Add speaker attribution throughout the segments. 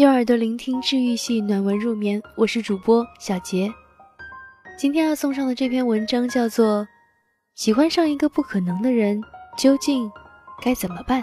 Speaker 1: 用耳朵聆听治愈系暖文入眠，我是主播小杰。今天要送上的这篇文章叫做《喜欢上一个不可能的人，究竟该怎么办》。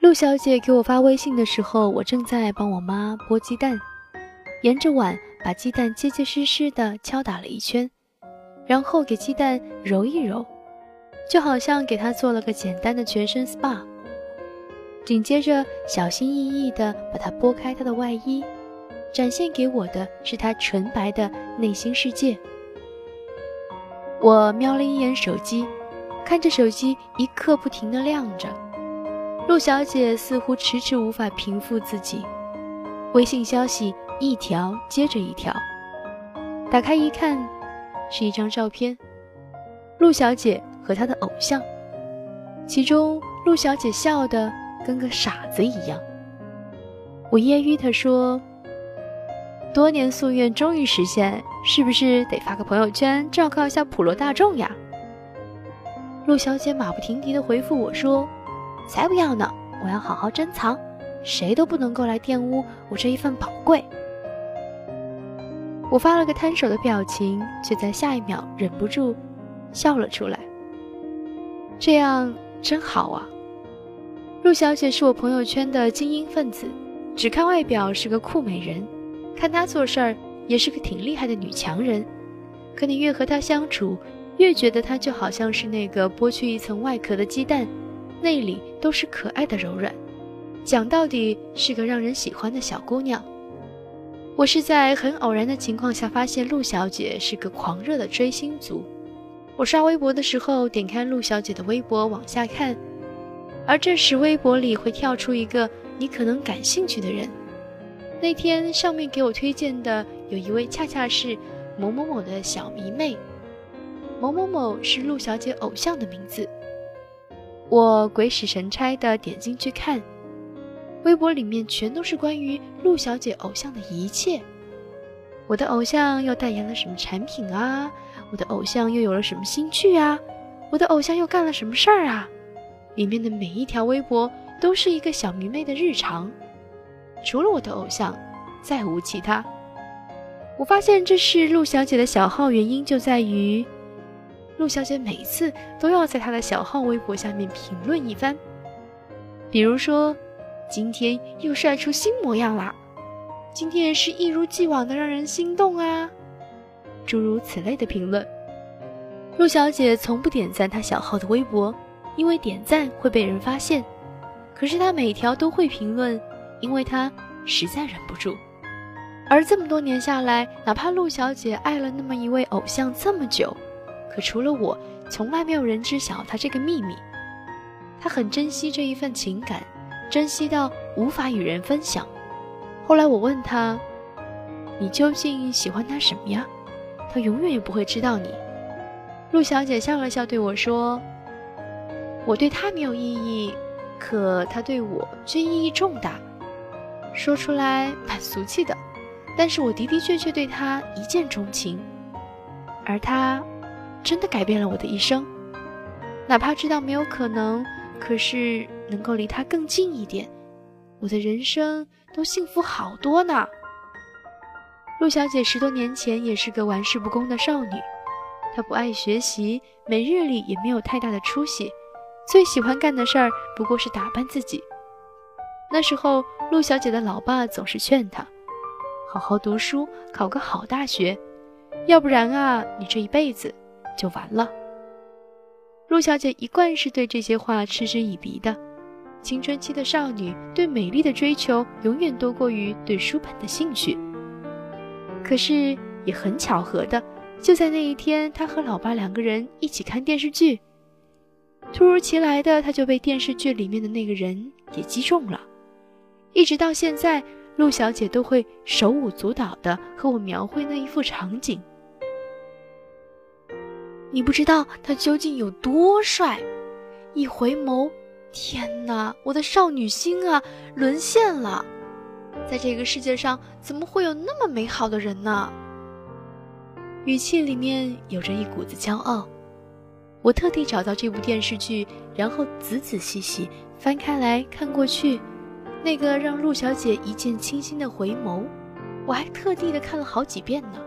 Speaker 1: 陆小姐给我发微信的时候，我正在帮我妈剥鸡蛋，沿着碗把鸡蛋结结实实的敲打了一圈，然后给鸡蛋揉一揉。就好像给他做了个简单的全身 SPA，紧接着小心翼翼地把他拨开他的外衣，展现给我的是他纯白的内心世界。我瞄了一眼手机，看着手机一刻不停地亮着。陆小姐似乎迟迟无法平复自己，微信消息一条接着一条，打开一看，是一张照片，陆小姐。和他的偶像，其中陆小姐笑得跟个傻子一样。我揶揄她说：“多年夙愿终于实现，是不是得发个朋友圈昭告一下普罗大众呀？”陆小姐马不停蹄地回复我说：“才不要呢，我要好好珍藏，谁都不能够来玷污我这一份宝贵。”我发了个摊手的表情，却在下一秒忍不住笑了出来。这样真好啊！陆小姐是我朋友圈的精英分子，只看外表是个酷美人，看她做事儿也是个挺厉害的女强人。可你越和她相处，越觉得她就好像是那个剥去一层外壳的鸡蛋，内里都是可爱的柔软。讲到底是个让人喜欢的小姑娘。我是在很偶然的情况下发现陆小姐是个狂热的追星族。我刷微博的时候，点开陆小姐的微博往下看，而这时微博里会跳出一个你可能感兴趣的人。那天上面给我推荐的有一位恰恰是某某某的小迷妹，某某某是陆小姐偶像的名字。我鬼使神差的点进去看，微博里面全都是关于陆小姐偶像的一切。我的偶像又代言了什么产品啊？我的偶像又有了什么新趣啊？我的偶像又干了什么事儿啊？里面的每一条微博都是一个小迷妹的日常，除了我的偶像，再无其他。我发现这是陆小姐的小号原因就在于，陆小姐每次都要在她的小号微博下面评论一番，比如说，今天又帅出新模样啦，今天是一如既往的让人心动啊。诸如此类的评论，陆小姐从不点赞她小号的微博，因为点赞会被人发现。可是她每条都会评论，因为她实在忍不住。而这么多年下来，哪怕陆小姐爱了那么一位偶像这么久，可除了我，从来没有人知晓她这个秘密。她很珍惜这一份情感，珍惜到无法与人分享。后来我问她：“你究竟喜欢他什么呀？”他永远也不会知道你。陆小姐笑了笑，对我说：“我对他没有意义，可他对我却意义重大。说出来蛮俗气的，但是我的的确确对他一见钟情，而他真的改变了我的一生。哪怕知道没有可能，可是能够离他更近一点，我的人生都幸福好多呢。”陆小姐十多年前也是个玩世不恭的少女，她不爱学习，每日里也没有太大的出息，最喜欢干的事儿不过是打扮自己。那时候，陆小姐的老爸总是劝她，好好读书，考个好大学，要不然啊，你这一辈子就完了。陆小姐一贯是对这些话嗤之以鼻的，青春期的少女对美丽的追求永远多过于对书本的兴趣。可是也很巧合的，就在那一天，他和老爸两个人一起看电视剧，突如其来的，他就被电视剧里面的那个人给击中了。一直到现在，陆小姐都会手舞足蹈的和我描绘那一幅场景。你不知道他究竟有多帅，一回眸，天哪，我的少女心啊，沦陷了。在这个世界上，怎么会有那么美好的人呢？语气里面有着一股子骄傲。我特地找到这部电视剧，然后仔仔细细翻开来看过去，那个让陆小姐一见倾心的回眸，我还特地的看了好几遍呢。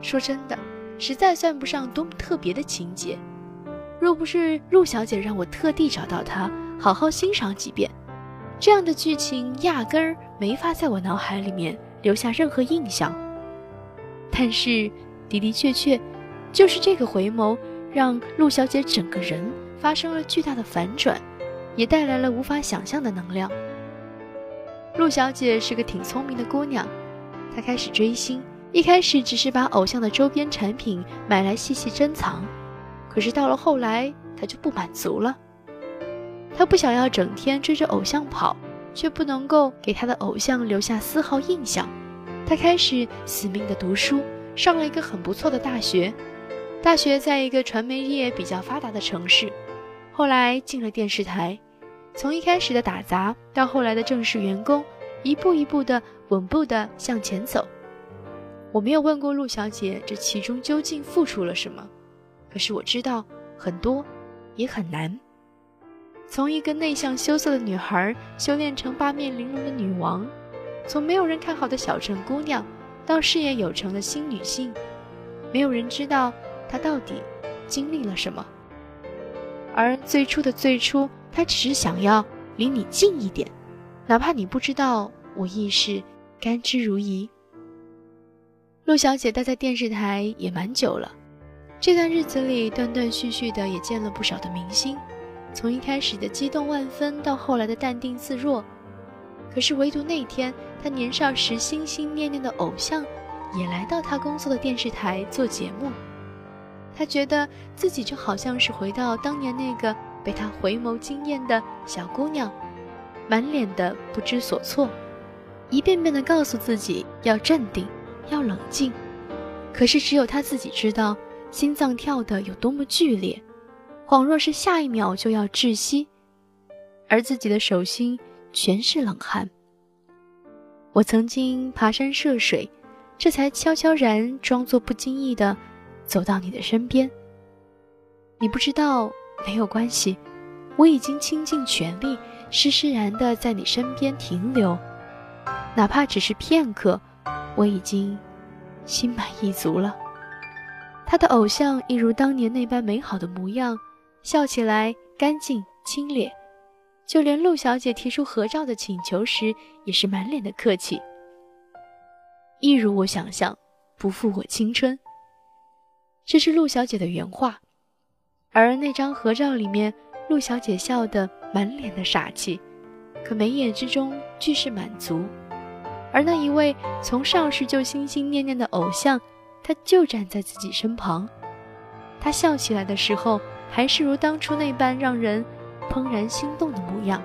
Speaker 1: 说真的，实在算不上多么特别的情节。若不是陆小姐让我特地找到它，好好欣赏几遍，这样的剧情压根儿没法在我脑海里面留下任何印象。但是的的确确，就是这个回眸。让陆小姐整个人发生了巨大的反转，也带来了无法想象的能量。陆小姐是个挺聪明的姑娘，她开始追星，一开始只是把偶像的周边产品买来细细珍藏，可是到了后来，她就不满足了。他不想要整天追着偶像跑，却不能够给他的偶像留下丝毫印象。他开始死命的读书，上了一个很不错的大学。大学在一个传媒业比较发达的城市，后来进了电视台，从一开始的打杂到后来的正式员工，一步一步的稳步的向前走。我没有问过陆小姐这其中究竟付出了什么，可是我知道很多，也很难。从一个内向羞涩的女孩修炼成八面玲珑的女王，从没有人看好的小镇姑娘到事业有成的新女性，没有人知道。她到底经历了什么？而最初的最初，他只是想要离你近一点，哪怕你不知道，我亦是甘之如饴。陆小姐待在电视台也蛮久了，这段日子里断断续续的也见了不少的明星，从一开始的激动万分到后来的淡定自若，可是唯独那天，他年少时心心念念的偶像，也来到他工作的电视台做节目。他觉得自己就好像是回到当年那个被他回眸惊艳的小姑娘，满脸的不知所措，一遍遍的告诉自己要镇定，要冷静。可是只有他自己知道，心脏跳得有多么剧烈，恍若是下一秒就要窒息，而自己的手心全是冷汗。我曾经爬山涉水，这才悄悄然装作不经意的。走到你的身边，你不知道没有关系，我已经倾尽全力，施施然的在你身边停留，哪怕只是片刻，我已经心满意足了。他的偶像一如当年那般美好的模样，笑起来干净清冽，就连陆小姐提出合照的请求时，也是满脸的客气，一如我想象，不负我青春。这是陆小姐的原话，而那张合照里面，陆小姐笑得满脸的傻气，可眉眼之中俱是满足。而那一位从少时就心心念念的偶像，他就站在自己身旁。他笑起来的时候，还是如当初那般让人怦然心动的模样。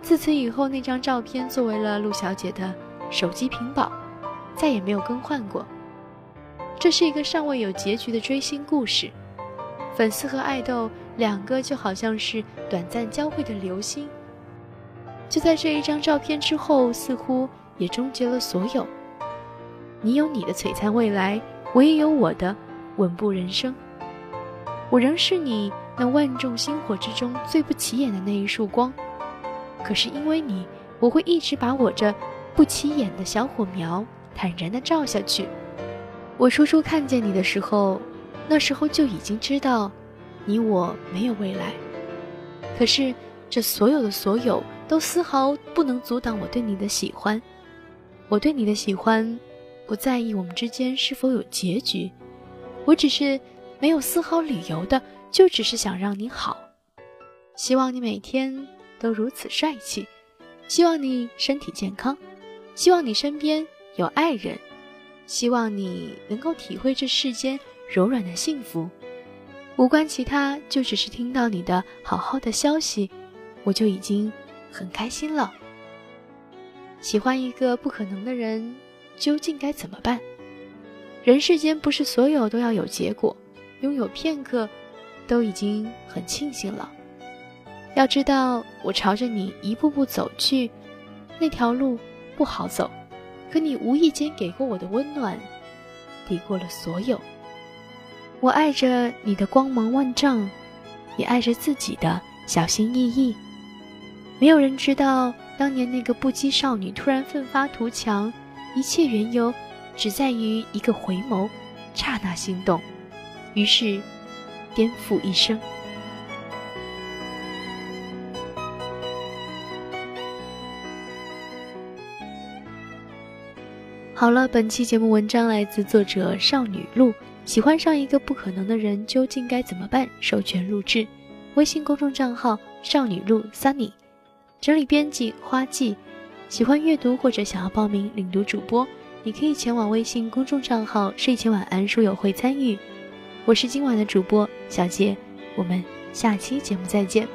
Speaker 1: 自此以后，那张照片作为了陆小姐的手机屏保，再也没有更换过。这是一个尚未有结局的追星故事，粉丝和爱豆两个就好像是短暂交汇的流星，就在这一张照片之后，似乎也终结了所有。你有你的璀璨未来，我也有我的稳步人生。我仍是你那万众星火之中最不起眼的那一束光，可是因为你，我会一直把我这不起眼的小火苗坦然地照下去。我初初看见你的时候，那时候就已经知道，你我没有未来。可是，这所有的所有都丝毫不能阻挡我对你的喜欢。我对你的喜欢，不在意我们之间是否有结局，我只是没有丝毫理由的，就只是想让你好。希望你每天都如此帅气，希望你身体健康，希望你身边有爱人。希望你能够体会这世间柔软的幸福，无关其他，就只是听到你的好好的消息，我就已经很开心了。喜欢一个不可能的人，究竟该怎么办？人世间不是所有都要有结果，拥有片刻，都已经很庆幸了。要知道，我朝着你一步步走去，那条路不好走。可你无意间给过我的温暖，抵过了所有。我爱着你的光芒万丈，也爱着自己的小心翼翼。没有人知道当年那个不羁少女突然奋发图强，一切缘由只在于一个回眸，刹那心动，于是颠覆一生。好了，本期节目文章来自作者少女路。喜欢上一个不可能的人，究竟该怎么办？授权录制，微信公众账号少女路 Sunny，整理编辑花季。喜欢阅读或者想要报名领读主播，你可以前往微信公众账号睡前晚安书友会参与。我是今晚的主播小杰，我们下期节目再见。